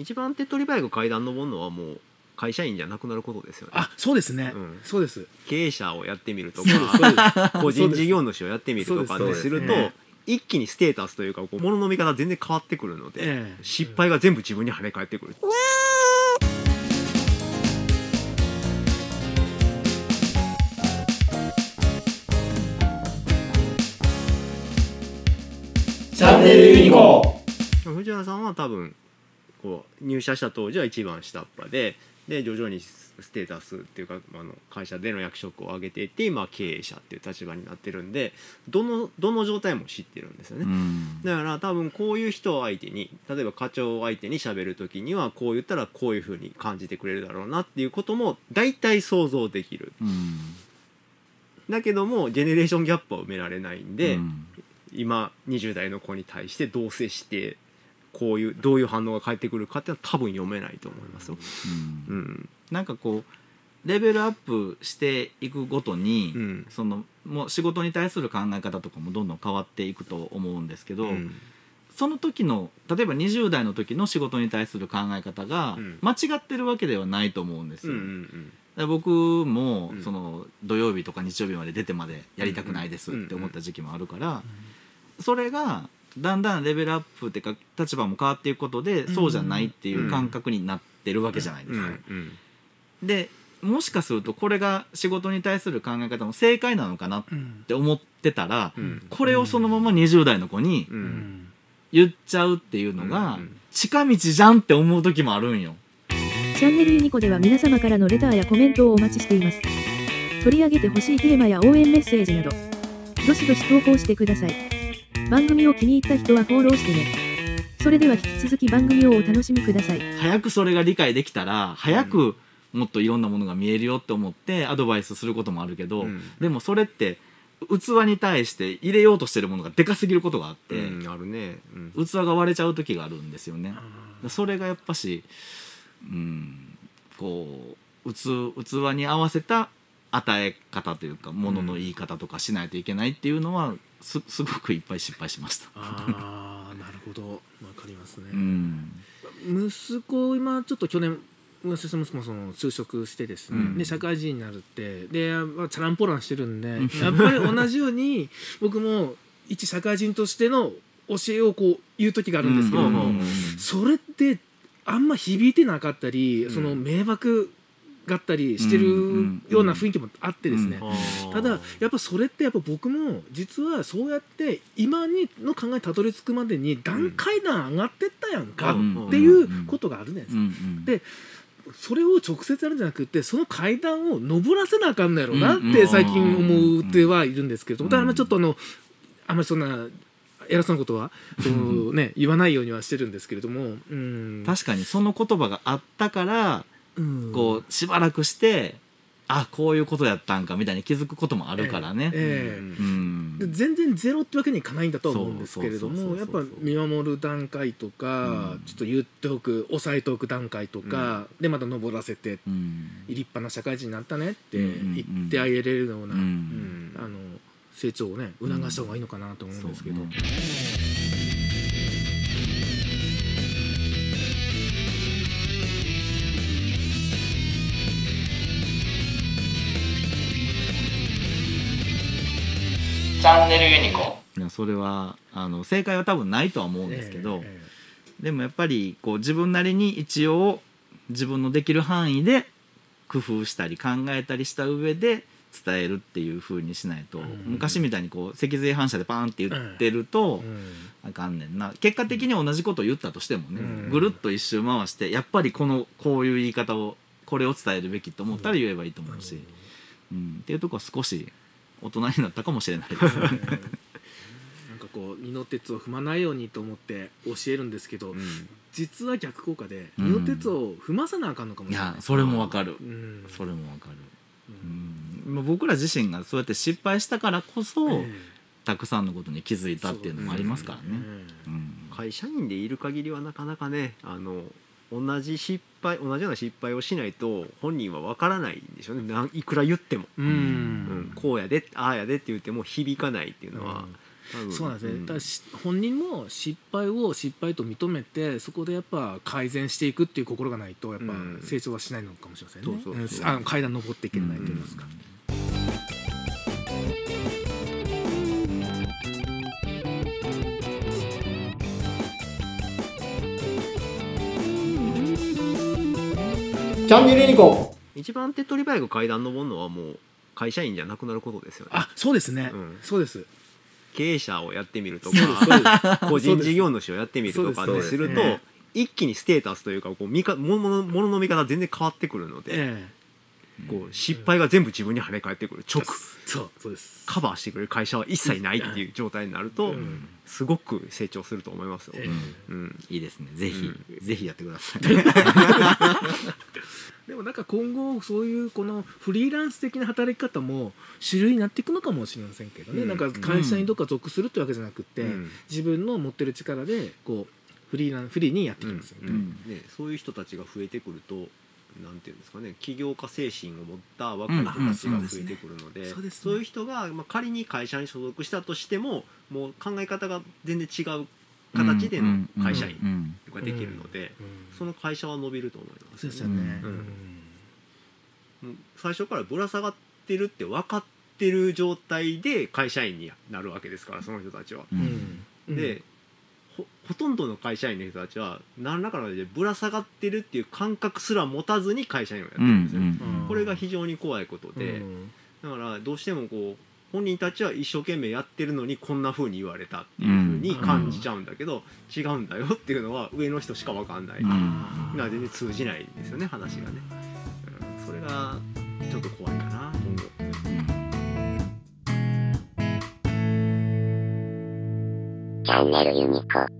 一番手っ取り早く階段登るのはもう会社員じゃなくなることですよね。あそうですね、うん。そうです。経営者をやってみるとか 個人事業主をやってみるとかです。ってすると、一気にステータスというかこう物の見方全然変わってくるので、ええ。失敗が全部自分に跳ね返ってくる、チャンネルユニコ藤原さんは多分こう入社した当時は一番下っ端でで徐々にステータスっていうかあの会社での役職を上げていって今は経営者っていう立場になってるんでどのどの状態も知ってるんですよね。うん。だから多分こういう人を相手に例えば課長を相手に喋る時にはこう言ったらこういうふうに感じてくれるだろうなっていうことも大体想像できる。うん。だけどもジェネレーションギャップは埋められないんで、うん。今20代の子に対してどう接してこういうどういう反応が返ってくるかっていうのは多分読めないと思いますよ。うん。うん。なんかこうレベルアップしていくごとに、うん。そのもう仕事に対する考え方とかもどんどん変わっていくと思うんですけど、うん。その時の例えば20代の時の仕事に対する考え方がうん。間違ってるわけではないと思うんですうんうよ。ん。だから僕も、うん。その土曜日とか日曜日まで出てまでやりたくないですって思った時期もあるから、それがだんだんレベルアップっていうか立場も変わっていくことで、うんそうじゃないっていう感覚になってるわけじゃないでうすか。んうんでもしかするとこれが仕事に対する考え方の正解なのかなっうんて思ってたら、うんこれをそのまま20代の子に言っちゃうっていうのが、うん近道じゃんって思う時もあるんよ。チャンネルユニコでは皆様からのレターやコメントをお待ちしています。取り上げてほしいテーマや応援メッセージなど、どしどし投稿してください。番組を気に入った人はフォローしてね。それでは引き続き番組をお楽しみください。早くそれが理解できたら早くもっといろんなものが見えるよって思ってアドバイスすることもあるけど、うんでもそれって器に対して入れようとしてるものがでかすぎることがあって、うんあるね。うん器が割れちゃう時があるんですよね。あそれがやっぱし、うん、こう器器に合わせた与え方というかものの言い方とかしないといけないっていうのはすすごくいっぱい失敗しました。あーなるほど。わかりますね、うん。息子今ちょっと去年私の息子もその就職してですね、うん。で社会人になるって。でまあチャランポランしてるんで。やっぱり同じように僕も一社会人としての教えをこう言う時があるんですけども、うんそれってあんま響いてなかったり、うん。その迷惑がったりしてるような雰囲気もあってですね、ただやっぱそれってやっぱ僕も実はそうやって今にの考えにたどり着くまでに段階段上がってったやんかっていうことがあるねんですうんうんでそれを直接やるんじゃなくてその階段を登らせなあかんのやろうなって最近思ってはいるんですけどうんだからまちょっとあのあんまりそんな偉そうなことはそう、ね、言わないようにはしてるんですけれども、確かにその言葉があったからこうしばらくしてあこういうことやったんかみたいに気づくこともあるからね。ええ。うん。で全然ゼロってわけにいかないんだとは思うんですけれどもやっぱ見守る段階とか、うん。ちょっと言っておく抑えておく段階とか、でまた登らせてうん。立派な社会人になったねってうんうんうん。言ってあげれるような、うん。うんあの成長をね促した方がいいのかなと思うんですけど、チャンネルユニコいやそれはあの正解は多分ないとは思うんですけど、えでもやっぱりこう自分なりに一応自分のできる範囲で工夫したり考えたりした上で伝えるっていう風にしないと、ん昔みたいにこう脊髄反射でパーンって言ってるとえうん。あかんねんな。結果的に同じことを言ったとしてもね、うん。ぐるっと一周回してやっぱりこのこういう言い方をこれを伝えるべきと思ったら言えばいいと思うし、うん。っていうとこは少し大人になったかもしれないです。ね。なんかこう二の鉄を踏まないようにと思って教えるんですけど、うん。実は逆効果でうん。二の鉄を踏まさなあかんのかもいしれない。やそれもわかる。うん。それもわかる、ううん。まあ僕ら自身がそうやって失敗したからこそ、えたくさんのことに気づいたっていうのもありますからね。えうん。会社員でいる限りはなかなかねあの同じ失敗同じような失敗をしないと本人は分からないんでしょうね。いくら言っても、ううん。んこうやでああやでって言っても響かないっていうのは、そうなんですね、ん。だからし本人も失敗を失敗と認めてそこでやっぱ改善していくっていう心がないとやっぱうん。成長はしないのかもしれませんね、そうそうそう。んあの階段登っていけないと言いますか、チャンネルユニコ。一番手っ取り早く階段登るのはもう会社員じゃなくなることですよね。あそうですね、うん。そうです。経営者をやってみるとか個人事業主をやってみるとかってす。ると一気にステータスというかこう見かものものの見方全然変わってくるので、えこう失敗が全部自分に跳ね返ってくる。え直。そうそうです。カバーしてくれる会社は一切ないっていう状態になるとうん。すごく成長すると思いますよ。ええ。うん。いいですね。ぜひ、ぜひやってください。でもなんか今後そういうこのフリーランス的な働き方も主流になっていくのかもしれませんけどね、うん。なんか会社にどっか属するってわけじゃなくて、うん。自分の持ってる力でこうフリーランフリーにやってきますよね。うん。ね、そういう人たちが増えてくるとなんていうんですかね起業家精神を持った若い人たちが増えてくるので,、そうですね。そういう人が、まあ、仮に会社に所属したとしてももう考え方が全然違う形での会社員員ができるので、うんその会社は伸びると思います。そうですよね。うん。最初からぶら下がってるって分かってる状態で会社員になるわけですからその人たちは。うん。うん。でほほとんどの会社員の人たちは何らかの形でぶら下がってるっていう感覚すら持たずに会社員をやってるんですよ、うんこれが非常に怖いことで、うんだからどうしてもこう本人たちは一生懸命やってるのにこんな風に言われたっていう風に感じちゃうんだけど、違うんだよっていうのは上の人しか分かんない、うん。全然通じないんですよね話がね、うん、それがちょっと怖いかな今後チャンネルユニコ